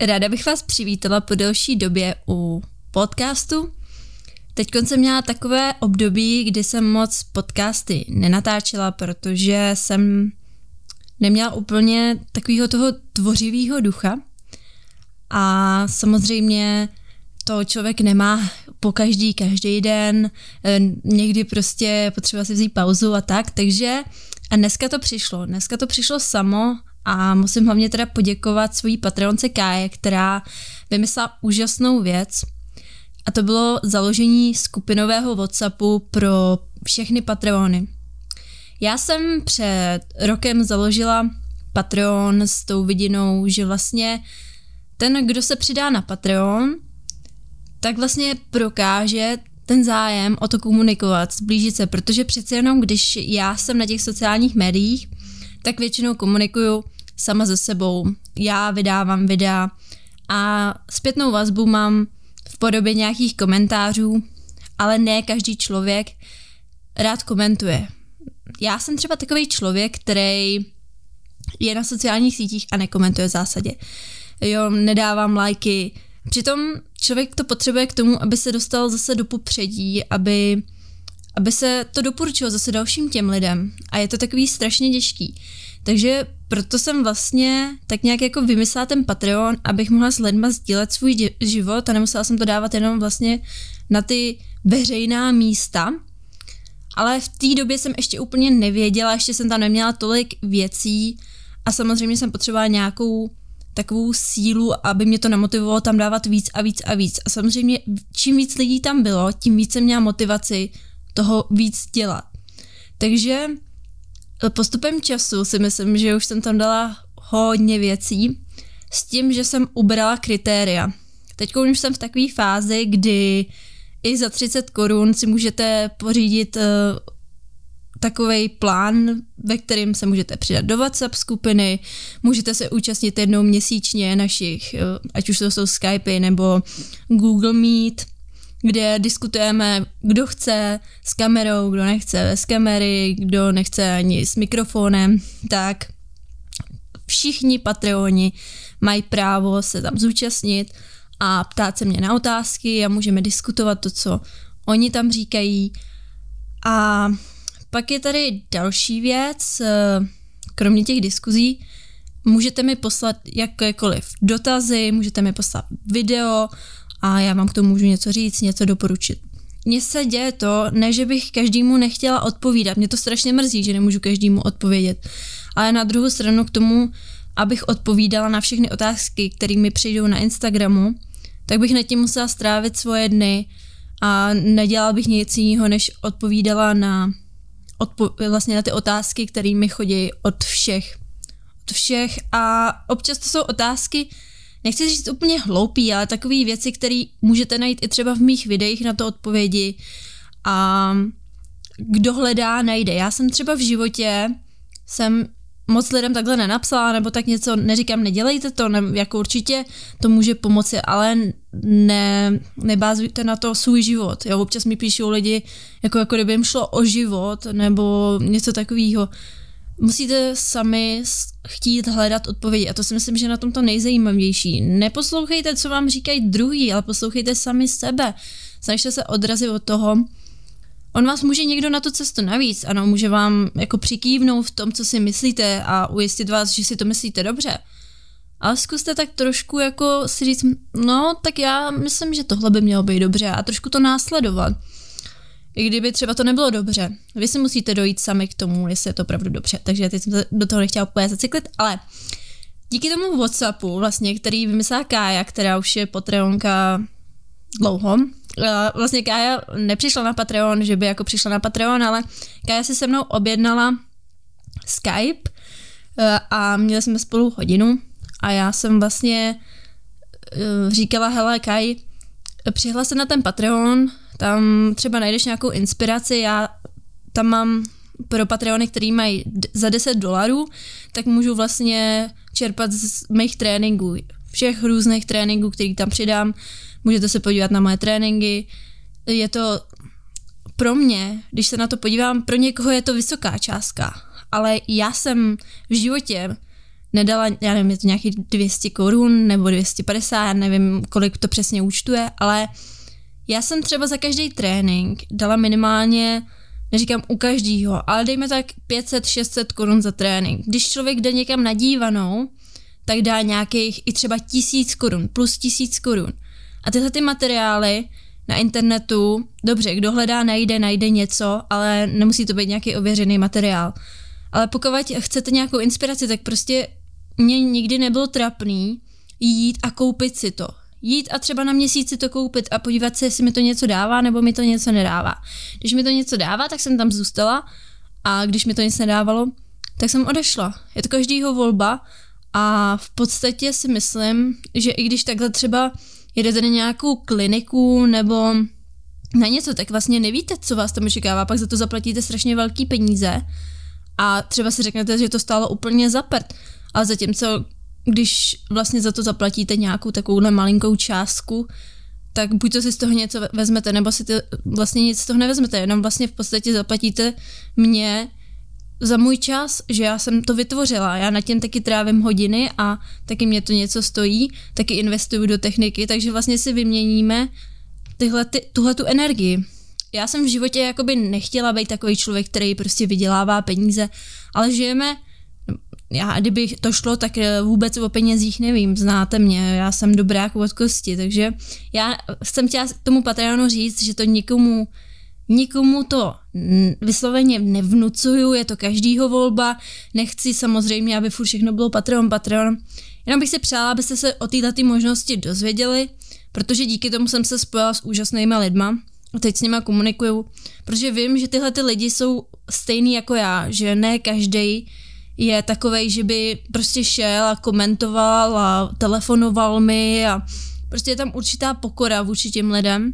Ráda bych vás přivítala po delší době u podcastu. Teď jsem měla takové období, kdy jsem moc podcasty nenatáčela, protože jsem neměla úplně takového toho tvořivého ducha. A samozřejmě to člověk nemá po každý, každý den, eh, někdy prostě potřeba si vzít pauzu a tak, takže a dneska to přišlo, dneska to přišlo samo a musím hlavně teda poděkovat svojí patronce Káje, která vymyslela úžasnou věc a to bylo založení skupinového Whatsappu pro všechny Patreony. Já jsem před rokem založila Patreon s tou vidinou, že vlastně ten, kdo se přidá na Patreon, tak vlastně prokáže ten zájem o to komunikovat, zblížit se, protože přece jenom, když já jsem na těch sociálních médiích, tak většinou komunikuju sama ze sebou. Já vydávám videa a zpětnou vazbu mám v podobě nějakých komentářů, ale ne každý člověk rád komentuje. Já jsem třeba takový člověk, který je na sociálních sítích a nekomentuje v zásadě. Jo, nedávám lajky. Přitom člověk to potřebuje k tomu, aby se dostal zase do popředí, aby, aby se to doporučilo zase dalším těm lidem. A je to takový strašně těžký. Takže proto jsem vlastně tak nějak jako vymyslela ten Patreon, abych mohla s lidma sdílet svůj život a nemusela jsem to dávat jenom vlastně na ty veřejná místa. Ale v té době jsem ještě úplně nevěděla, ještě jsem tam neměla tolik věcí a samozřejmě jsem potřebovala nějakou takovou sílu, aby mě to namotivovalo tam dávat víc a víc a víc. A samozřejmě čím víc lidí tam bylo, tím víc jsem měla motivaci toho víc dělat. Takže Postupem času si myslím, že už jsem tam dala hodně věcí s tím, že jsem ubrala kritéria. Teď už jsem v takové fázi, kdy i za 30 korun si můžete pořídit eh, takový plán, ve kterém se můžete přidat do WhatsApp skupiny, můžete se účastnit jednou měsíčně našich, uh, ať už to jsou Skypey nebo Google Meet, kde diskutujeme, kdo chce s kamerou, kdo nechce bez kamery, kdo nechce ani s mikrofonem, tak všichni Patreoni mají právo se tam zúčastnit a ptát se mě na otázky a můžeme diskutovat to, co oni tam říkají. A pak je tady další věc, eh, kromě těch diskuzí, můžete mi poslat jakékoliv dotazy, můžete mi poslat video, a já vám k tomu můžu něco říct, něco doporučit. Mně se děje to, ne, že bych každému nechtěla odpovídat, mě to strašně mrzí, že nemůžu každému odpovědět, ale na druhou stranu k tomu, abych odpovídala na všechny otázky, které mi přijdou na Instagramu, tak bych nad tím musela strávit svoje dny a nedělala bych nic jiného, než odpovídala na, odpo- vlastně na ty otázky, které mi chodí od všech. Od všech a občas to jsou otázky, nechci říct úplně hloupý, ale takové věci, které můžete najít i třeba v mých videích na to odpovědi a kdo hledá, najde. Já jsem třeba v životě jsem moc lidem takhle nenapsala, nebo tak něco, neříkám, nedělejte to, ne, jako určitě to může pomoci, ale ne, nebázujte na to svůj život. Jo, občas mi píšou lidi, jako, jako kdyby jim šlo o život, nebo něco takového musíte sami chtít hledat odpovědi a to si myslím, že na tom to nejzajímavější. Neposlouchejte, co vám říkají druhý, ale poslouchejte sami sebe. Snažte se odrazit od toho, On vás může někdo na tu cestu navíc, ano, může vám jako přikývnout v tom, co si myslíte a ujistit vás, že si to myslíte dobře. Ale zkuste tak trošku jako si říct, no, tak já myslím, že tohle by mělo být dobře a trošku to následovat i kdyby třeba to nebylo dobře. Vy si musíte dojít sami k tomu, jestli je to opravdu dobře. Takže teď jsem do toho nechtěla úplně zacyklit, ale díky tomu Whatsappu, vlastně, který vymyslela Kája, která už je Patreonka dlouho, vlastně Kája nepřišla na Patreon, že by jako přišla na Patreon, ale Kája si se mnou objednala Skype e, a měli jsme spolu hodinu a já jsem vlastně e, říkala, hele Kaj, přihla se na ten Patreon, tam třeba najdeš nějakou inspiraci, já tam mám pro Patreony, který mají za 10 dolarů, tak můžu vlastně čerpat z mých tréninků, všech různých tréninků, který tam přidám. Můžete se podívat na moje tréninky. Je to pro mě, když se na to podívám, pro někoho je to vysoká částka, ale já jsem v životě nedala, já nevím, je to nějaký 200 korun nebo 250, já nevím, kolik to přesně účtuje, ale já jsem třeba za každý trénink dala minimálně, neříkám u každýho, ale dejme tak 500-600 korun za trénink. Když člověk jde někam nadívanou, tak dá nějakých i třeba tisíc korun, plus tisíc korun. A tyhle ty materiály na internetu, dobře, kdo hledá, najde, najde něco, ale nemusí to být nějaký ověřený materiál. Ale pokud chcete nějakou inspiraci, tak prostě mě nikdy nebylo trapný jít a koupit si to. Jít a třeba na měsíci to koupit a podívat se, jestli mi to něco dává nebo mi to něco nedává. Když mi to něco dává, tak jsem tam zůstala a když mi to nic nedávalo, tak jsem odešla. Je to každýho volba a v podstatě si myslím, že i když takhle třeba jedete na nějakou kliniku nebo na něco, tak vlastně nevíte, co vás tam očekává, pak za to zaplatíte strašně velký peníze a třeba si řeknete, že to stálo úplně za prd. Ale zatímco, když vlastně za to zaplatíte nějakou takovouhle malinkou částku, tak buď to si z toho něco vezmete, nebo si to vlastně nic z toho nevezmete, jenom vlastně v podstatě zaplatíte mě za můj čas, že já jsem to vytvořila. Já na tím taky trávím hodiny a taky mě to něco stojí, taky investuju do techniky, takže vlastně si vyměníme tyhle, ty, tuhle tu energii. Já jsem v životě jakoby nechtěla být takový člověk, který prostě vydělává peníze, ale žijeme já, kdyby to šlo, tak eh, vůbec o penězích nevím, znáte mě, já jsem dobrá od kosti, takže já jsem chtěla tomu Patreonu říct, že to nikomu Nikomu to vysloveně nevnucuju, je to každýho volba, nechci samozřejmě, aby furt všechno bylo Patreon, Patreon. Jenom bych si přála, abyste se o této možnosti dozvěděli, protože díky tomu jsem se spojila s úžasnými lidma a teď s nima komunikuju, protože vím, že tyhle ty lidi jsou stejný jako já, že ne každý je takovej, že by prostě šel a komentoval a telefonoval mi a prostě je tam určitá pokora vůči těm lidem.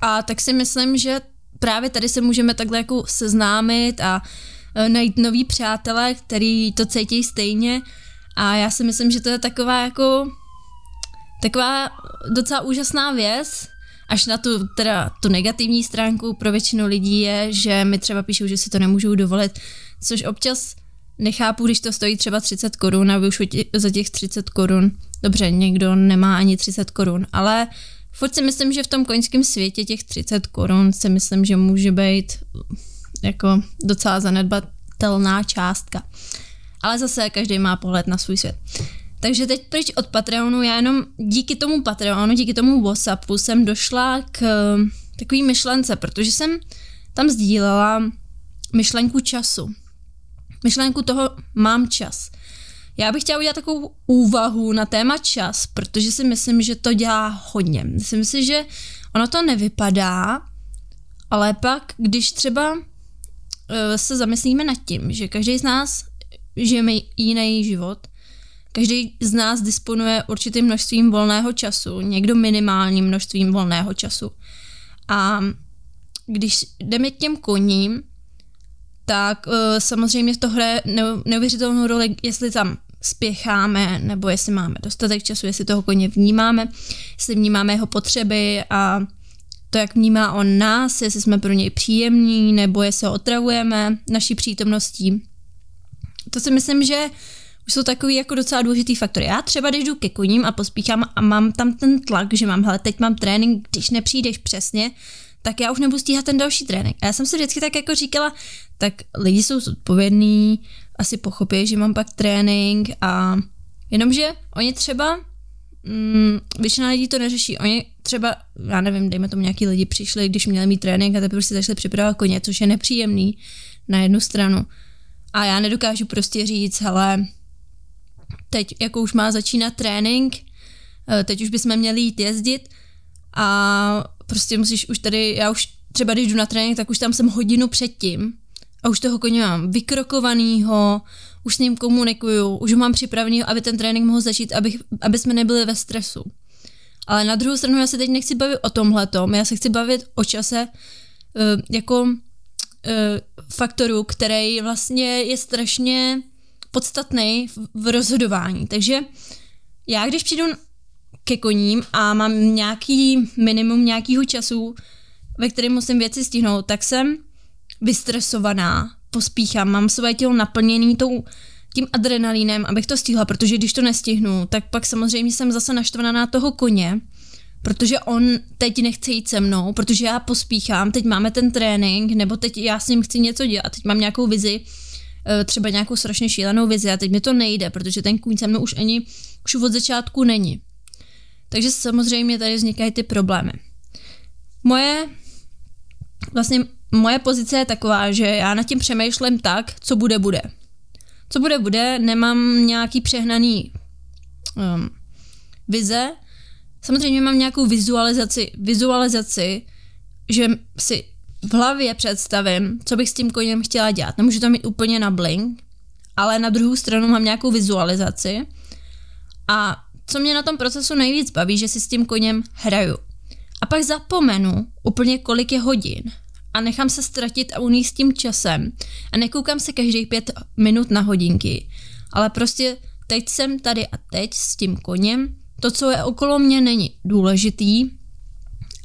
A tak si myslím, že právě tady se můžeme takhle jako seznámit a e, najít nový přátelé, který to cítí stejně a já si myslím, že to je taková jako taková docela úžasná věc, až na tu, teda, tu negativní stránku pro většinu lidí je, že mi třeba píšou, že si to nemůžou dovolit, což občas nechápu, když to stojí třeba 30 korun a vy už za těch 30 korun, dobře, někdo nemá ani 30 korun, ale furt si myslím, že v tom koňském světě těch 30 korun si myslím, že může být jako docela zanedbatelná částka. Ale zase každý má pohled na svůj svět. Takže teď pryč od Patreonu, já jenom díky tomu Patreonu, díky tomu WhatsAppu jsem došla k takový myšlence, protože jsem tam sdílela myšlenku času. Myšlenku toho mám čas. Já bych chtěla udělat takovou úvahu na téma čas, protože si myslím, že to dělá hodně. Myslím si, že ono to nevypadá, ale pak, když třeba uh, se zamyslíme nad tím, že každý z nás žijeme jiný život, každý z nás disponuje určitým množstvím volného času, někdo minimálním množstvím volného času. A když jdeme k těm koním, tak uh, samozřejmě to hraje neuvěřitelnou roli, jestli tam spěcháme, nebo jestli máme dostatek času, jestli toho koně vnímáme, jestli vnímáme jeho potřeby a to, jak vnímá on nás, jestli jsme pro něj příjemní, nebo jestli ho otravujeme naší přítomností. To si myslím, že už jsou takový jako docela důležitý faktory. Já třeba, když jdu ke koním a pospíchám a mám tam ten tlak, že mám, hele, teď mám trénink, když nepřijdeš přesně, tak já už nebudu stíhat ten další trénink. A já jsem si vždycky tak jako říkala, tak lidi jsou zodpovědní, asi pochopí, že mám pak trénink a jenomže oni třeba, mm, většina lidí to neřeší, oni třeba, já nevím, dejme tomu nějaký lidi přišli, když měli mít trénink a teprve si začali připravovat koně, což je nepříjemný na jednu stranu. A já nedokážu prostě říct, hele, teď jako už má začínat trénink, eh, teď už bychom měli jít jezdit a prostě musíš už tady, já už třeba když jdu na trénink, tak už tam jsem hodinu předtím a už toho koně mám vykrokovanýho, už s ním komunikuju, už ho mám připravený, aby ten trénink mohl začít, aby, aby jsme nebyli ve stresu. Ale na druhou stranu já se teď nechci bavit o tomhletom, já se chci bavit o čase uh, jako uh, faktoru, který vlastně je strašně podstatný v rozhodování. Takže já když přijdu ke koním a mám nějaký minimum nějakého času, ve kterém musím věci stihnout, tak jsem vystresovaná, pospíchám, mám své tělo naplněné tou tím adrenalínem, abych to stihla, protože když to nestihnu, tak pak samozřejmě jsem zase naštvaná na toho koně, protože on teď nechce jít se mnou, protože já pospíchám, teď máme ten trénink, nebo teď já s ním chci něco dělat, teď mám nějakou vizi, eh, třeba nějakou strašně šílenou vizi a teď mi to nejde, protože ten kůň se mnou už ani už od začátku není. Takže samozřejmě tady vznikají ty problémy. Moje vlastně moje pozice je taková, že já nad tím přemýšlím tak, co bude, bude. Co bude, bude, nemám nějaký přehnaný um, vize. Samozřejmě mám nějakou vizualizaci, vizualizaci, že si v hlavě představím, co bych s tím koněm chtěla dělat. Nemůžu to mít úplně na blink, ale na druhou stranu mám nějakou vizualizaci. A co mě na tom procesu nejvíc baví, že si s tím koněm hraju. A pak zapomenu úplně kolik je hodin a nechám se ztratit a uníst tím časem a nekoukám se každých pět minut na hodinky, ale prostě teď jsem tady a teď s tím koněm, to, co je okolo mě, není důležitý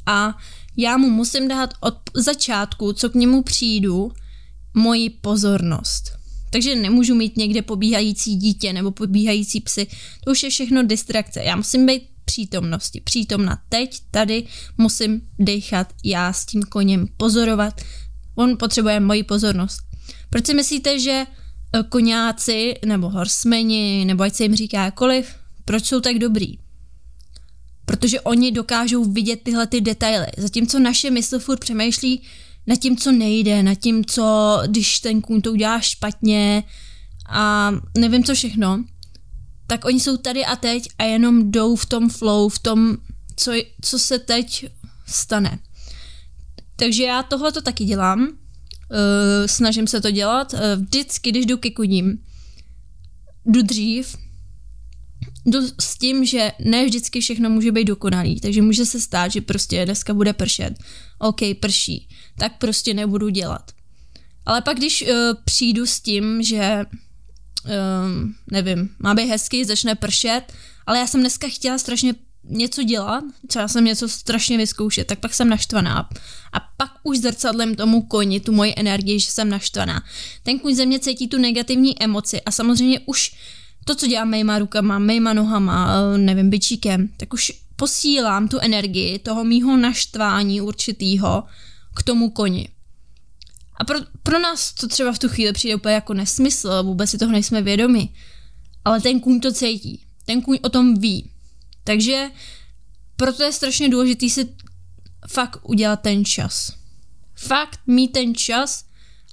a já mu musím dát od začátku, co k němu přijdu, moji pozornost. Takže nemůžu mít někde pobíhající dítě nebo pobíhající psy. To už je všechno distrakce. Já musím být přítomnosti. Přítomna teď, tady, musím dechat já s tím koněm pozorovat. On potřebuje moji pozornost. Proč si myslíte, že e, koňáci nebo horsemeni, nebo ať se jim říká jakoliv, proč jsou tak dobrý? Protože oni dokážou vidět tyhle ty detaily, zatímco naše mysl furt přemýšlí nad tím, co nejde, nad tím, co, když ten kůň to udělá špatně a nevím co všechno, tak oni jsou tady a teď a jenom jdou v tom flow, v tom, co, co se teď stane. Takže já tohle to taky dělám, uh, snažím se to dělat. Uh, vždycky, když jdu ke kuním, jdu dřív, jdu s tím, že ne vždycky všechno může být dokonalý, takže může se stát, že prostě dneska bude pršet. OK, prší. Tak prostě nebudu dělat. Ale pak, když uh, přijdu s tím, že um, nevím, má být hezky, začne pršet, ale já jsem dneska chtěla strašně něco dělat, třeba jsem něco strašně vyzkoušet, tak pak jsem naštvaná. A pak už zrcadlem tomu koni tu moji energii, že jsem naštvaná. Ten kůň ze mě cítí tu negativní emoci a samozřejmě už to, co dělám mýma rukama, mýma nohama, eh, nevím, byčíkem, tak už posílám tu energii toho mýho naštvání určitýho k tomu koni. A pro, pro nás to třeba v tu chvíli přijde úplně jako nesmysl, vůbec si toho nejsme vědomi. Ale ten kůň to cítí. Ten kůň o tom ví. Takže proto je strašně důležitý si fakt udělat ten čas. Fakt mít ten čas,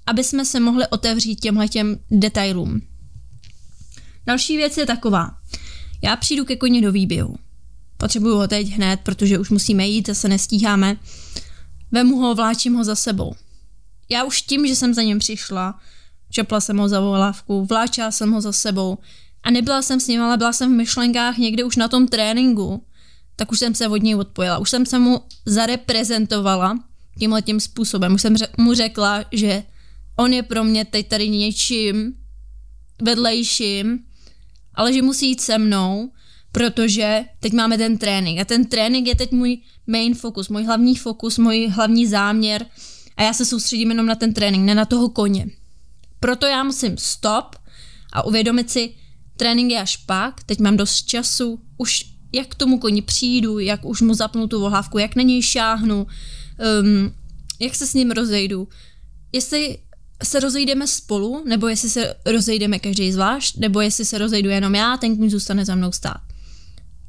aby jsme se mohli otevřít těmhle těm detailům. Další věc je taková. Já přijdu ke koni do výběhu. Potřebuju ho teď hned, protože už musíme jít, zase nestíháme. Vemu ho, vláčím ho za sebou já už tím, že jsem za ním přišla, čepla jsem ho za volávku, vláčela jsem ho za sebou a nebyla jsem s ním, ale byla jsem v myšlenkách někde už na tom tréninku, tak už jsem se od něj odpojila. Už jsem se mu zareprezentovala tímhle tím způsobem. Už jsem mu řekla, že on je pro mě teď tady něčím vedlejším, ale že musí jít se mnou, protože teď máme ten trénink. A ten trénink je teď můj main fokus, můj hlavní fokus, můj hlavní záměr a já se soustředím jenom na ten trénink, ne na toho koně. Proto já musím stop a uvědomit si, trénink je až pak, teď mám dost času, už jak k tomu koni přijdu, jak už mu zapnu tu vohávku, jak na něj šáhnu, um, jak se s ním rozejdu. Jestli se rozejdeme spolu, nebo jestli se rozejdeme každý zvlášť, nebo jestli se rozejdu jenom já, ten kůň zůstane za mnou stát.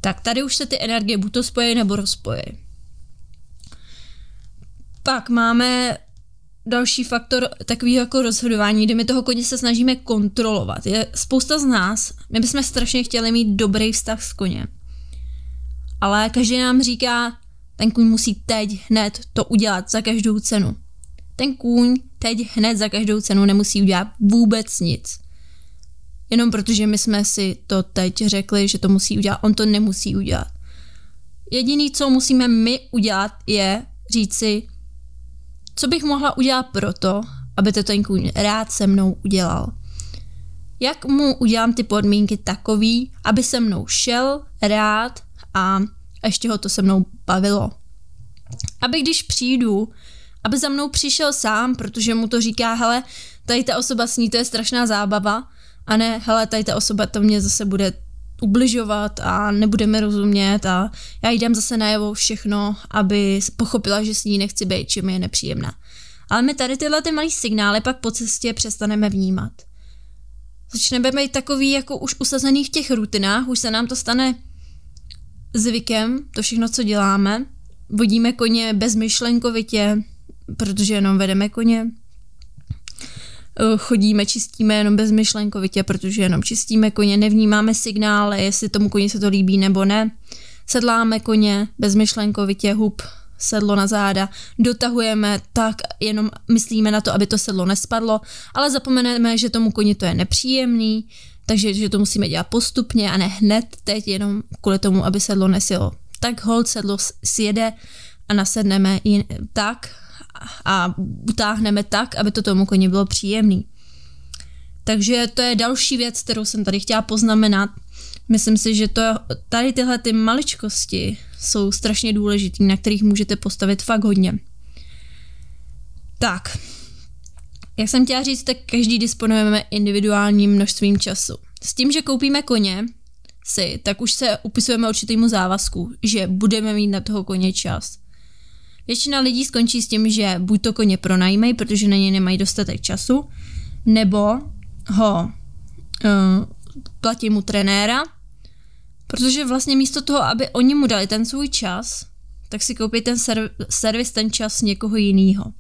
Tak tady už se ty energie buď to spojí nebo rozpojí. Pak máme další faktor takový jako rozhodování, kdy my toho koně se snažíme kontrolovat. Je spousta z nás, my bychom strašně chtěli mít dobrý vztah s koněm. Ale každý nám říká, ten kůň musí teď hned to udělat za každou cenu. Ten kůň teď hned za každou cenu nemusí udělat vůbec nic. Jenom protože my jsme si to teď řekli, že to musí udělat, on to nemusí udělat. Jediný, co musíme my udělat, je říct si, co bych mohla udělat proto, aby to ten kůň rád se mnou udělal? Jak mu udělám ty podmínky takový, aby se mnou šel rád a ještě ho to se mnou bavilo? Aby když přijdu, aby za mnou přišel sám, protože mu to říká, hele, tady ta osoba s ní, to je strašná zábava a ne, hele, tady ta osoba to mě zase bude ubližovat a nebudeme rozumět a já jdem zase najevo všechno, aby pochopila, že s ní nechci být, čím je nepříjemná. Ale my tady tyhle ty malý signály pak po cestě přestaneme vnímat. Začneme být takový jako už usazený v těch rutinách, už se nám to stane zvykem, to všechno, co děláme. Vodíme koně bezmyšlenkovitě, protože jenom vedeme koně. Eh, chodíme, čistíme jenom bezmyšlenkovitě, protože jenom čistíme koně, nevnímáme signály, jestli tomu koni se to líbí nebo ne. Sedláme koně bezmyšlenkovitě, hub, sedlo na záda, dotahujeme tak, jenom myslíme na to, aby to sedlo nespadlo, ale zapomeneme, že tomu koni to je nepříjemný, takže že to musíme dělat postupně a ne hned teď, jenom kvůli tomu, aby sedlo nesilo. Tak hold sedlo sjede a nasedneme jen tak a utáhneme tak, aby to tomu koni bylo příjemný. Takže to je další věc, kterou jsem tady chtěla poznamenat. Myslím si, že to, tady tyhle ty maličkosti jsou strašně důležitý, na kterých můžete postavit fakt hodně. Tak, jak jsem chtěla říct, tak každý disponujeme individuálním množstvím času. S tím, že koupíme koně si, tak už se upisujeme určitýmu závazku, že budeme mít na toho koně čas. Většina lidí skončí s tím, že buď to koně pronajímají, protože na něj nemají dostatek času, nebo ho uh, platí mu trenéra, protože vlastně místo toho, aby oni mu dali ten svůj čas, tak si koupí ten serv- servis, ten čas někoho jiného.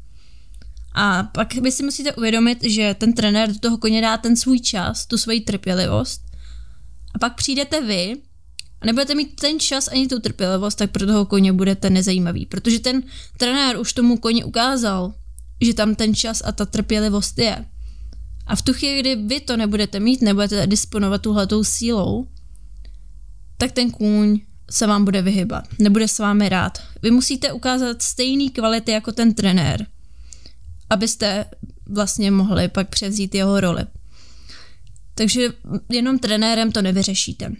A pak vy si musíte uvědomit, že ten trenér do toho koně dá ten svůj čas, tu svoji trpělivost a pak přijdete vy a nebudete mít ten čas ani tu trpělivost, tak pro toho koně budete nezajímavý, protože ten trenér už tomu koni ukázal, že tam ten čas a ta trpělivost je. A v tu chvíli, kdy vy to nebudete mít, nebudete disponovat tuhletou sílou, tak ten kůň se vám bude vyhybat, nebude s vámi rád. Vy musíte ukázat stejný kvality jako ten trenér, abyste vlastně mohli pak převzít jeho roli. Takže jenom trenérem to nevyřešíte.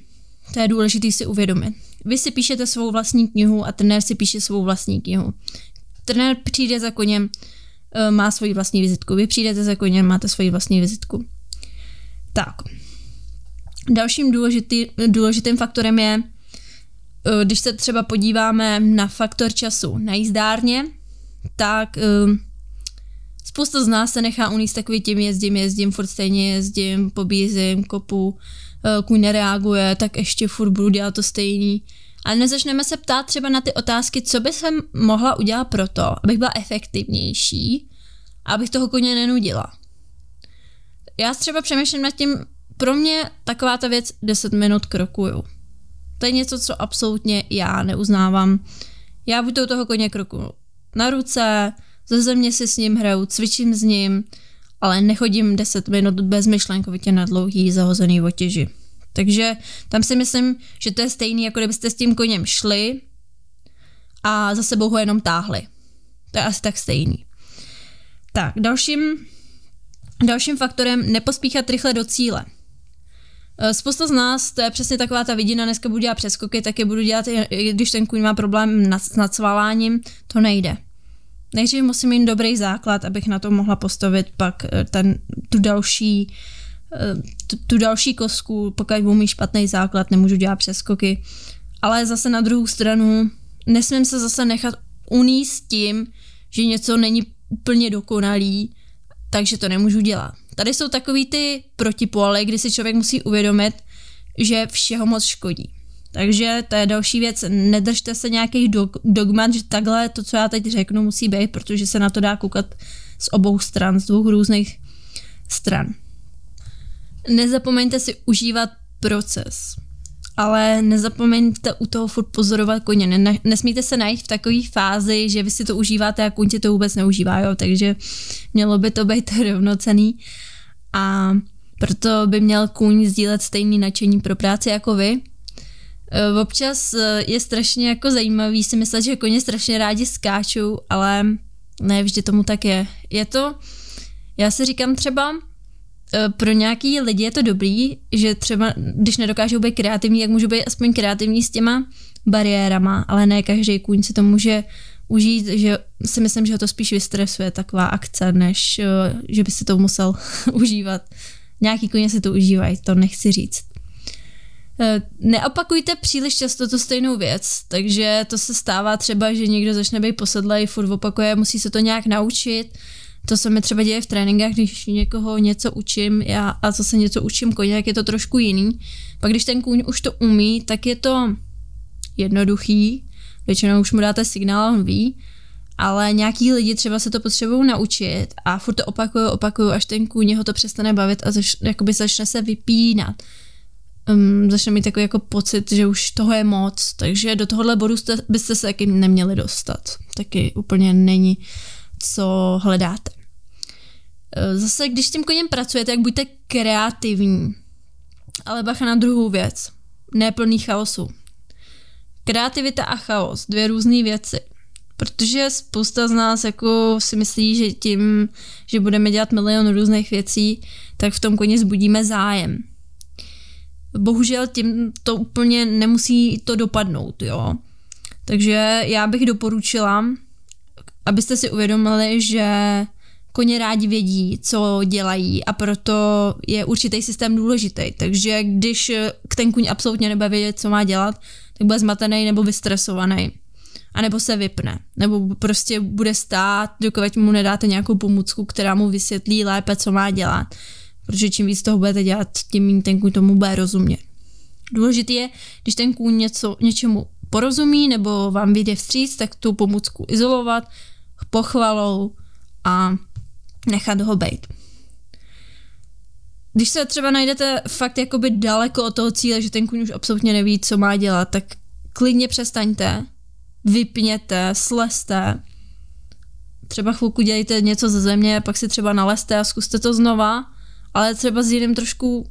To je důležité si uvědomit. Vy si píšete svou vlastní knihu a trenér si píše svou vlastní knihu. Trenér přijde za koněm, eh, má svoji vlastní vizitku. Vy přijdete za koněm, máte svoji vlastní vizitku. Tak. Dalším důležitý, důležitým faktorem je, eh, když se třeba podíváme na faktor času na jízdárně, tak eh, spousta z nás se nechá uníst takový tím jezdím, jezdím, furt stejně jezdím, pobízím, kopu, Eh, kůň nereaguje, tak ještě furt budu dělat to stejný. A nezačneme se ptát třeba na ty otázky, co by jsem mohla udělat pro to, abych byla efektivnější a abych toho koně nenudila. Já třeba přemýšlím nad tím, pro mě taková ta věc 10 minut krokuju. To je něco, co absolutně já neuznávám. Já buď toho koně kroku na ruce, ze země si s ním hraju, cvičím s ním, ale nechodím 10 minut bezmyšlenkovitě na dlouhý zahozený otěži. Takže tam si myslím, že to je stejný, jako kdybyste s tím koněm šli a za sebou ho jenom táhli. To je asi tak stejný. Tak, dalším, dalším faktorem nepospíchat rychle do cíle. Eh, spousta z nás, to je přesně taková ta vidina, dneska budu dělat přeskoky, tak je budu dělat, i když ten kůň má problém s nadsvaláním, to nejde. Nejdřív musím mít dobrý základ, abych na to mohla postavit pak eh, ten, tu další eh, tu, tu další kosku, pokud budu mít špatný základ, nemůžu dělat přeskoky. Ale zase na druhou stranu nesmím se zase nechat uníst tím, že něco není úplně dokonalý, takže to nemůžu dělat. Tady jsou takový ty protipóly, kdy si člověk musí uvědomit, že všeho moc škodí. Takže to je další věc, nedržte se nějakých dogmat, že takhle to, co já teď řeknu, musí být, protože se na to dá koukat z obou stran, z dvou různých stran. Nezapomeňte si užívat proces, ale nezapomeňte u toho furt pozorovat koně. Ne, nesmíte se najít v takové fázi, že vy si to užíváte a kůň to vůbec neužívá, jo? takže mělo by to být rovnocený a proto by měl kůň sdílet stejný nadšení pro práci jako vy, občas eh, je strašně jako zajímavý si myslet, že koně strašně rádi skáčou, ale ne vždy tomu tak je. Je to, já si říkám třeba, eh, pro nějaký lidi je to dobrý, že třeba, když nedokážou být kreativní, jak můžou být aspoň kreativní s těma bariérama, ale ne každý kůň si to může užít, že si myslím, že ho to spíš vystresuje taková akce, než že by si to musel užívat Nějaký koně si to užívají, to nechci říct. Eh, neopakujte příliš často tu stejnou věc, takže to se stává třeba, že někdo začne být posedlej, furt opakuje, musí se to nějak naučit. To se mi třeba děje v tréninkách, když někoho něco učím já, a zase něco učím koně, tak je to trošku jiný. Pak když ten kůň už to umí, tak je to jednoduchý, většinou už mu dáte signál, on ví, ale nějaký lidi třeba se to potřebují naučit a furt to opakují, opakují, až ten kůň ho to přestane bavit a zač, jakoby začne se vypínat. Um, začne mít takový jako pocit, že už toho je moc, takže do tohohle bodu jste, byste se taky neměli dostat. Taky úplně není, co hledáte. E, zase, když s tím koněm pracujete, tak buďte kreativní. Ale bacha na druhou věc. Neplný chaosu. Kreativita a chaos, dvě různé věci. Protože spousta z nás jako si myslí, že tím, že budeme dělat milion různých věcí, tak v tom koni zbudíme zájem. Bohužel tím to úplně nemusí to dopadnout, jo. Takže já bych doporučila, abyste si uvědomili, že koně rádi vědí, co dělají a proto je určitý systém důležitý. Takže když ten kuň absolutně nebude vědět, co má dělat, tak bude zmatený nebo vystresovaný. A nebo se vypne. Nebo prostě bude stát, dokud mu nedáte nějakou pomůcku, která mu vysvětlí lépe, co má dělat. Protože čím víc toho budete dělat, tím méně ten kůň tomu bude rozumět. Důležité je, když ten kůň něco, něčemu porozumí nebo vám vyjde vstříc, tak tu pomůcku izolovat pochvalou a nechat ho být. Když se třeba najdete fakt jakoby daleko od toho cíle, že ten kůň už absolutně neví, co má dělat, tak klidně přestaňte, vypněte, slezte, třeba chvilku dělejte něco ze země, pak si třeba nalezte a zkuste to znova, ale třeba s jiným trošku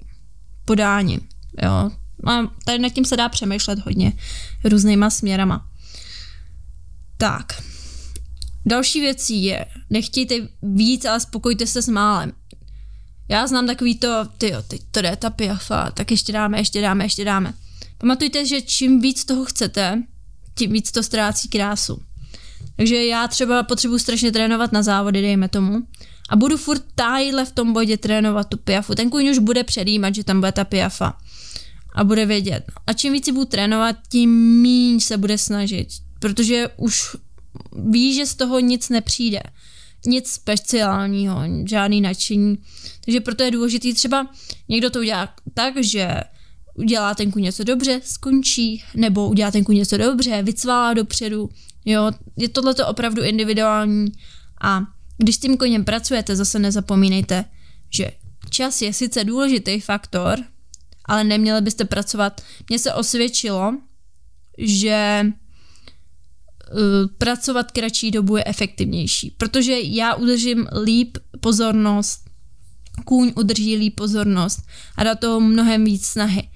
podáním, jo. A tady nad tím se dá přemýšlet hodně různýma směrama. Tak, Další věcí je, nechtějte víc, ale spokojte se s málem. Já znám takový to, ty teď to jde ta piafa, tak ještě dáme, ještě dáme, ještě dáme. Pamatujte, že čím víc toho chcete, tím víc to ztrácí krásu. Takže já třeba potřebuji strašně trénovat na závody, dejme tomu, a budu furt tájle v tom bodě trénovat tu piafu. Ten kůň už bude předjímat, že tam bude ta piafa a bude vědět. A čím víc si budu trénovat, tím míň se bude snažit, protože už ví, že z toho nic nepřijde. Nic speciálního, žádný nadšení. Takže proto je důležité třeba někdo to udělá tak, že udělá tenku něco dobře, skončí, nebo udělá tenku něco dobře, vycválá dopředu. Jo, je tohle opravdu individuální a když s tím koněm pracujete, zase nezapomínejte, že čas je sice důležitý faktor, ale neměli byste pracovat. Mně se osvědčilo, že uh, pracovat kratší dobu je efektivnější, protože já udržím líp pozornost, kůň udrží líp pozornost a dá toho mnohem víc snahy.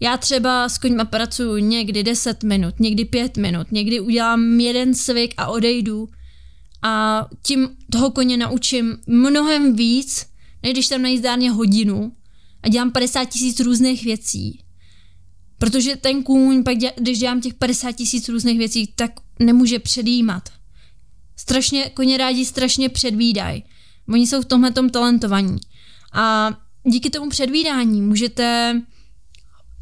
Já třeba s koňma pracuji někdy 10 minut, někdy 5 minut, někdy udělám jeden cvik a odejdu a tím toho koně naučím mnohem víc, než když tam najízdárně hodinu a dělám 50 tisíc různých věcí. Protože ten kůň, pak dě, když dělám těch 50 tisíc různých věcí, tak nemůže předjímat. Strašně, koně rádi strašně předvídají. Oni jsou v tomhle talentovaní. A díky tomu předvídání můžete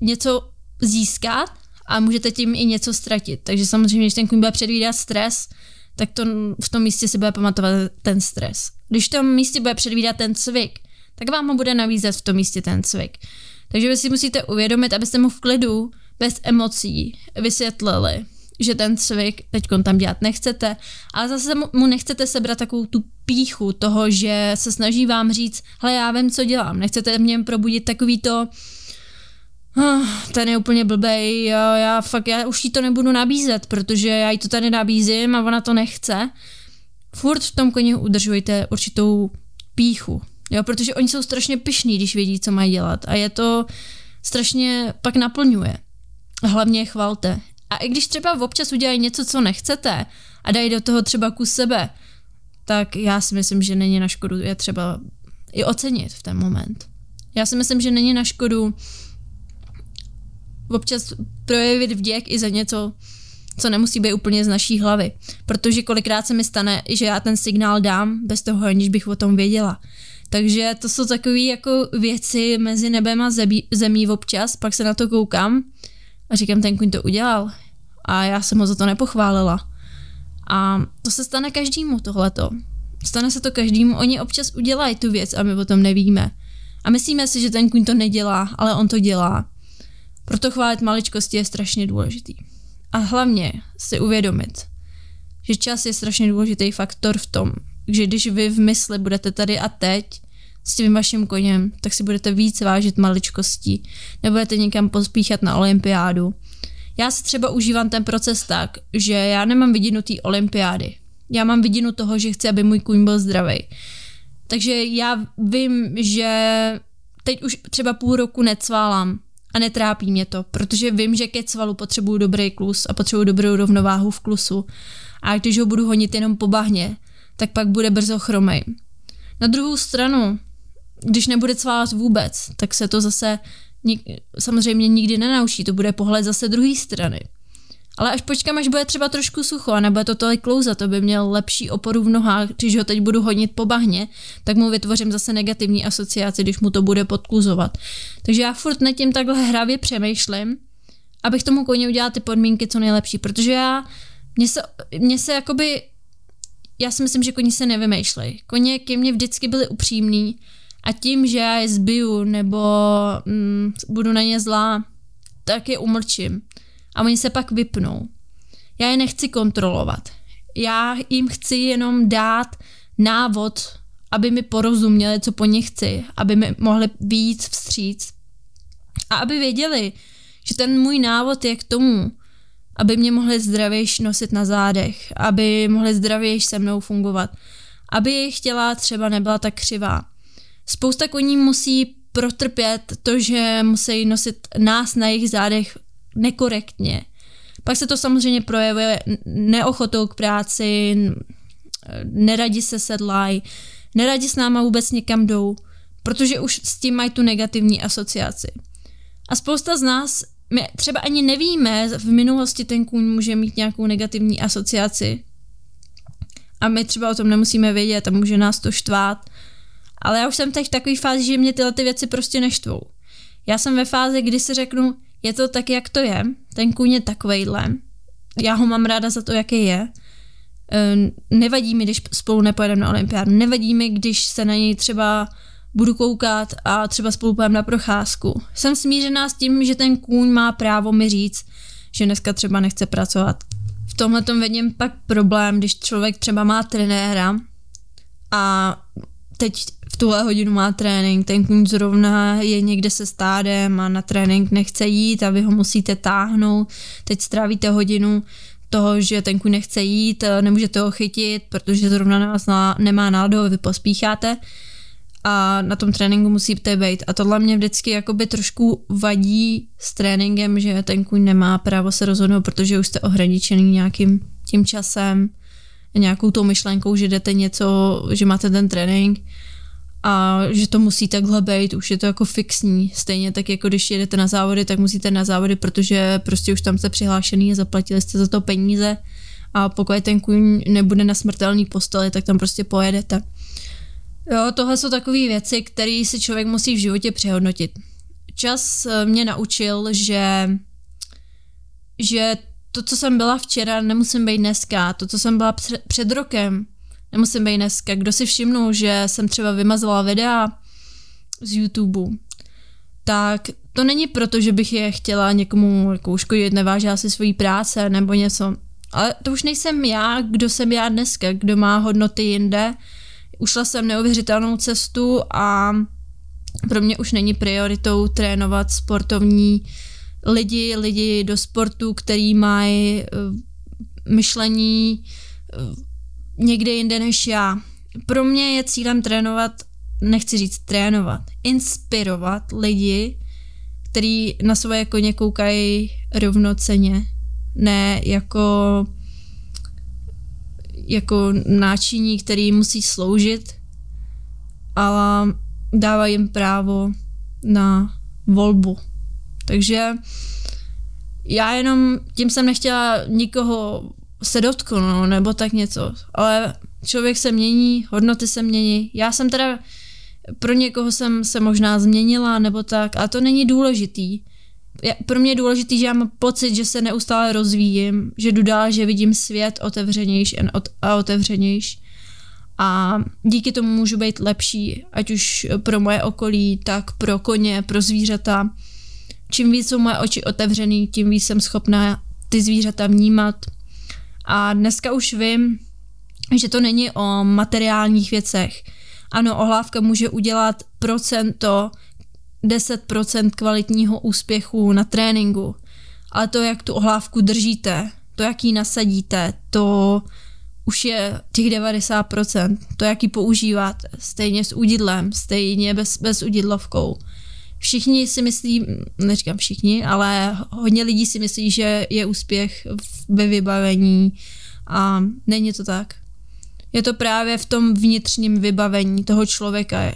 něco získat a můžete tím i něco ztratit. Takže samozřejmě, když ten kůň bude předvídat stres, tak to v tom místě si bude pamatovat ten stres. Když v tom místě bude předvídat ten cvik, tak vám ho bude navízet v tom místě ten cvik. Takže vy si musíte uvědomit, abyste mu v klidu, bez emocí vysvětlili, že ten cvik teď tam dělat nechcete, ale zase mu nechcete sebrat takovou tu píchu toho, že se snaží vám říct, hele já vím, co dělám, nechcete něm probudit takový to, ten je úplně blbej, já, fakt, já už jí to nebudu nabízet, protože já jí to tady nabízím a ona to nechce. Furt v tom koni udržujte určitou píchu, jo, protože oni jsou strašně pišní, když vědí, co mají dělat a je to strašně pak naplňuje. Hlavně chvalte. A i když třeba občas udělají něco, co nechcete a dají do toho třeba kus sebe, tak já si myslím, že není na škodu je třeba i ocenit v ten moment. Já si myslím, že není na škodu občas projevit vděk i za něco, co nemusí být úplně z naší hlavy. Protože kolikrát se mi stane, že já ten signál dám bez toho, aniž bych o tom věděla. Takže to jsou takové jako věci mezi nebem a zemí, zemí občas, pak se na to koukám a říkám, ten kuň to udělal a já jsem ho za to nepochválila. A to se stane každému tohleto. Stane se to každému, oni občas udělají tu věc a my o tom nevíme. A myslíme si, že ten kuň to nedělá, ale on to dělá. Proto chválit maličkosti je strašně důležitý. A hlavně si uvědomit, že čas je strašně důležitý faktor v tom, že když vy v mysli budete tady a teď s tím vaším koněm, tak si budete víc vážit maličkostí, nebudete někam pospíchat na olympiádu. Já si třeba užívám ten proces tak, že já nemám vidinu té olympiády. Já mám vidinu toho, že chci, aby můj kůň byl zdravý. Takže já vím, že teď už třeba půl roku necválám a netrápí mě to, protože vím, že ke cvalu potřebuju dobrý klus a potřebuju dobrou rovnováhu v klusu. A když ho budu honit jenom po bahně, tak pak bude brzo chromej. Na druhou stranu, když nebude cválat vůbec, tak se to zase nik- samozřejmě nikdy nenaučí, to bude pohled zase druhé strany. Ale až počkám, až bude třeba trošku sucho a nebude to tolik klouzat, to by měl lepší oporu v nohách, když ho teď budu honit po bahně, tak mu vytvořím zase negativní asociaci, když mu to bude podkluzovat. Takže já furt nad tím takhle hravě přemýšlím, abych tomu koni udělala ty podmínky co nejlepší, protože já, mně se, mně se jakoby, já si myslím, že koni se nevymýšlej. Koně ke mně vždycky byli upřímní a tím, že já je zbiju nebo mm, budu na ně zlá, tak je umlčím a oni se pak vypnou. Já je nechci kontrolovat. Já jim chci jenom dát návod, aby mi porozuměli, co po nich chci, aby mi mohli víc vstříc a aby věděli, že ten můj návod je k tomu, aby mě mohli zdravějš nosit na zádech, aby mohli zdravějš se mnou fungovat, aby jejich těla třeba nebyla tak křivá. Spousta koní musí protrpět to, že musí nosit nás na jejich zádech nekorektně. Pak se to samozřejmě projevuje neochotou k práci, neradi se sedlají, neradi s náma vůbec někam jdou, protože už s tím mají tu negativní asociaci. A spousta z nás, my třeba ani nevíme, v minulosti ten kůň může mít nějakou negativní asociaci. A my třeba o tom nemusíme vědět a může nás to štvát. Ale já už jsem teď v takové fázi, že mě tyhle ty věci prostě neštvou. Já jsem ve fázi, kdy si řeknu, je to tak, jak to je, ten kůň je takovejhle, já ho mám ráda za to, jaký je, ehm, nevadí mi, když spolu nepojedeme na olympiádu, nevadí mi, když se na něj třeba budu koukat a třeba spolu pojedeme na procházku. Jsem smířená s tím, že ten kůň má právo mi říct, že dneska třeba nechce pracovat. V tomhle tom vidím pak problém, když člověk třeba má trenéra a teď v tuhle hodinu má trénink, ten kůň zrovna je někde se stádem a na trénink nechce jít a vy ho musíte táhnout, teď strávíte hodinu toho, že ten kůň nechce jít, nemůžete ho chytit, protože zrovna na vás nemá náladu, vy pospícháte. A na tom tréninku musíte být. A tohle mě vždycky jakoby trošku vadí s tréninkem, že ten kůň nemá právo se rozhodnout, protože už jste ohraničený nějakým tím časem, nějakou tou myšlenkou, že jdete něco, že máte ten trénink a že to musí takhle být, už je to jako fixní. Stejně tak jako když jedete na závody, tak musíte na závody, protože prostě už tam jste přihlášený a zaplatili jste za to peníze a pokud ten kůň nebude na smrtelný posteli, tak tam prostě pojedete. Jo, tohle jsou takové věci, které si člověk musí v životě přehodnotit. Čas eh, mě naučil, že že to, co jsem byla včera, nemusím být dneska. To, co jsem byla před, před rokem, nemusím být dneska. Kdo si všimnul, že jsem třeba vymazala videa z YouTube, tak to není proto, že bych je chtěla někomu jako uškodit, nevážila si svoji práce nebo něco. Ale to už nejsem já, kdo jsem já dneska, kdo má hodnoty jinde. Ušla jsem neuvěřitelnou cestu a pro mě už není prioritou trénovat sportovní lidi, lidi do sportu, který mají uh, myšlení uh, někde jinde než já. Pro mě je cílem trénovat, nechci říct trénovat, inspirovat lidi, který na svoje koně koukají rovnoceně, ne jako jako náčiní, který musí sloužit, ale dává jim právo na volbu. Takže já jenom tím jsem nechtěla nikoho se dotknout nebo tak něco, ale člověk se mění, hodnoty se mění. Já jsem teda pro někoho jsem se možná změnila nebo tak, a to není důležitý. Pro mě je důležitý, že já mám pocit, že se neustále rozvíjím, že jdu dál, že vidím svět otevřenější a otevřenější. A díky tomu můžu být lepší, ať už pro moje okolí, tak pro koně, pro zvířata. Čím víc jsou moje oči otevřený, tím víc jsem schopná ty zvířata vnímat. A dneska už vím, že to není o materiálních věcech. Ano, ohlávka může udělat procento, 10% kvalitního úspěchu na tréninku, ale to, jak tu ohlávku držíte, to, jak ji nasadíte, to už je těch 90%. To, jak ji používáte, stejně s udidlem, stejně bez, bez udidlovkou. Všichni si myslí, neříkám všichni, ale hodně lidí si myslí, že je úspěch ve vybavení a není to tak. Je to právě v tom vnitřním vybavení toho člověka.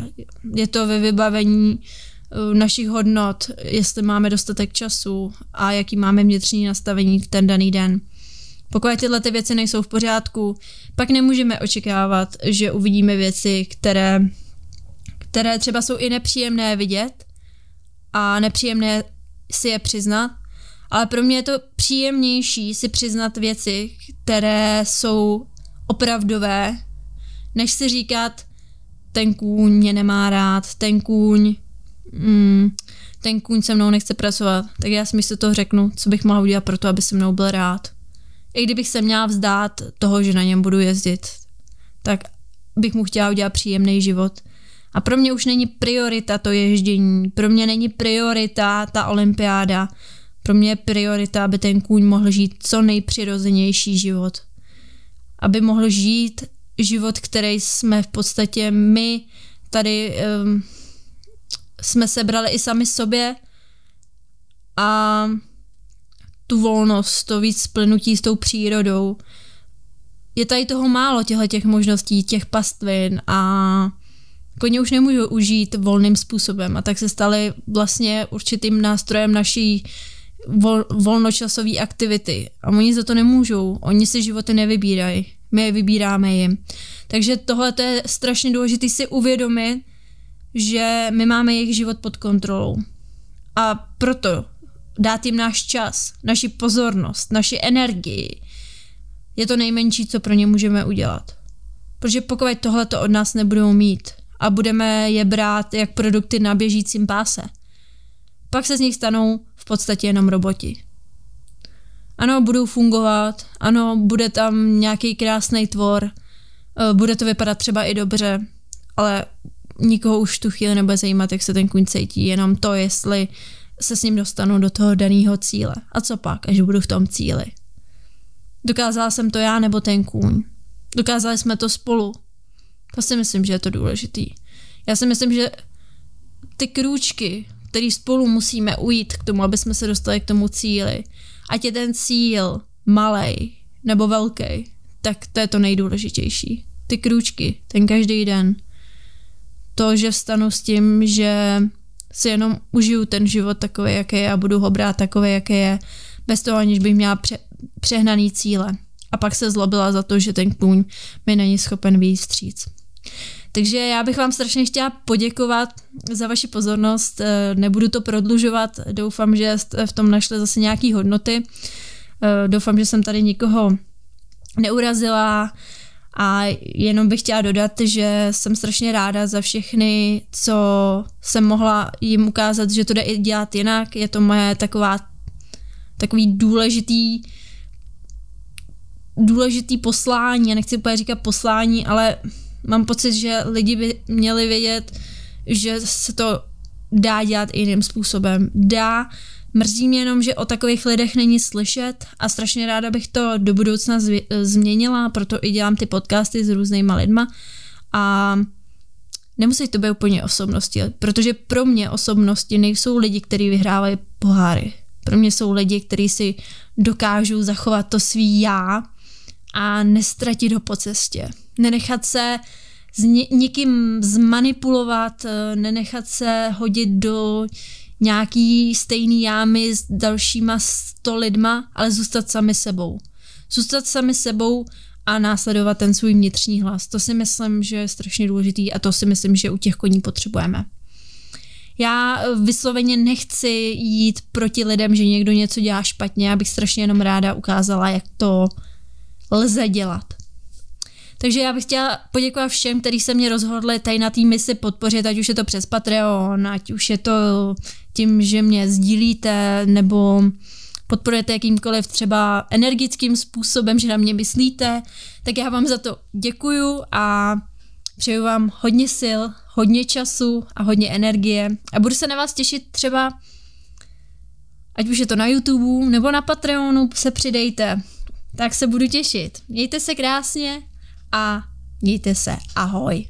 Je to ve vybavení uh, našich hodnot, jestli máme dostatek času a jaký máme vnitřní nastavení v ten daný den. Pokud tyhle ty věci nejsou v pořádku, pak nemůžeme očekávat, že uvidíme věci, které, které třeba jsou i nepříjemné vidět a nepříjemné si je přiznat, ale pro mě je to příjemnější si přiznat věci, které jsou opravdové, než si říkat, ten kůň mě nemá rád, ten kůň, mm, ten kůň se mnou nechce pracovat, tak já si místo toho řeknu, co bych mohla udělat pro to, aby se mnou byl rád. I kdybych se měla vzdát toho, že na něm budu jezdit, tak bych mu chtěla udělat příjemný život. A pro mě už není priorita to ježdění, pro mě není priorita ta olympiáda, pro mě je priorita, aby ten kůň mohl žít co nejpřirozenější život. Aby mohl žít život, který jsme v podstatě my tady um, jsme sebrali i sami sobě a tu volnost, to víc splnutí s tou přírodou. Je tady toho málo, těchto těch možností, těch pastvin a koně už nemůžou užít volným způsobem a tak se staly vlastně určitým nástrojem naší vol, volnočasové aktivity. A oni za to nemůžou, oni si životy nevybírají, my je vybíráme jim. Takže tohle je strašně důležité si uvědomit, že my máme jejich život pod kontrolou. A proto dát jim náš čas, naši pozornost, naši energii, je to nejmenší, co pro ně můžeme udělat. Protože pokud tohle to od nás nebudou mít a budeme je brát jak produkty na běžícím páse, pak se z nich stanou v podstatě jenom roboti. Ano, budou fungovat, ano, bude tam nějaký krásný tvor, eh, bude to vypadat třeba i dobře, ale nikoho už tu chvíli nebude zajímat, jak se ten kůň cítí, jenom to, jestli se s ním dostanu do toho daného cíle. A co pak, až budu v tom cíli? Dokázala jsem to já nebo ten kůň. Dokázali jsme to spolu. To si myslím, že je to důležitý. Já si myslím, že ty krůčky, který spolu musíme ujít k tomu, aby jsme se dostali k tomu cíli, ať je ten cíl malý nebo velký, tak to je to nejdůležitější. Ty krůčky, ten každý den. To, že vstanu s tím, že si jenom užiju ten život takový, jaký je a budu ho brát takový, jaký je, bez toho, aniž bych měla pře- přehnaný cíle. A pak se zlobila za to, že ten kůň mi není schopen vyjít vstříc. Takže já bych vám strašně chtěla poděkovat za vaši pozornost. Eh, nebudu to prodlužovat, doufám, že jste v tom našli zase nějaké hodnoty. Eh, doufám, že jsem tady nikoho neurazila a jenom bych chtěla dodat, že jsem strašně ráda za všechny, co jsem mohla jim ukázat, že to jde i dělat jinak. Je to moje taková takový důležitý důležitý poslání, já nechci úplně říkat poslání, ale mám pocit, že lidi by měli vědět, že se to dá dělat jiným způsobem. Dá, mrzí mě jenom, že o takových lidech není slyšet a strašně ráda bych to do budoucna zvě- změnila, proto i dělám ty podcasty s různýma lidma a nemusí to být úplně osobnosti, protože pro mě osobnosti nejsou lidi, kteří vyhrávají poháry. Pro mě jsou lidi, kteří si dokážou zachovat to svý já a nestratit ho po cestě. Nenechat se s někým zmanipulovat, eh, nenechat se hodit do nějaký stejný jámy s dalšíma sto lidma, ale zůstat sami sebou. Zůstat sami sebou a následovat ten svůj vnitřní hlas. To si myslím, že je strašně důležitý a to si myslím, že u těch koní potřebujeme. Já vysloveně nechci jít proti lidem, že někdo něco dělá špatně, já bych strašně jenom ráda ukázala, jak to lze dělat. Takže já bych chtěla poděkovat všem, kteří se mě rozhodli tady na té misi podpořit, ať už je to přes Patreon, ať už je to tím, že mě sdílíte, nebo podporujete jakýmkoliv třeba energickým způsobem, že na mě myslíte, tak já vám za to děkuju a přeju vám hodně sil, hodně času a hodně energie a budu se na vás těšit třeba ať už je to na YouTube nebo na Patreonu, se přidejte. Tak se budu těšit. Mějte se krásně a mějte se. Ahoj.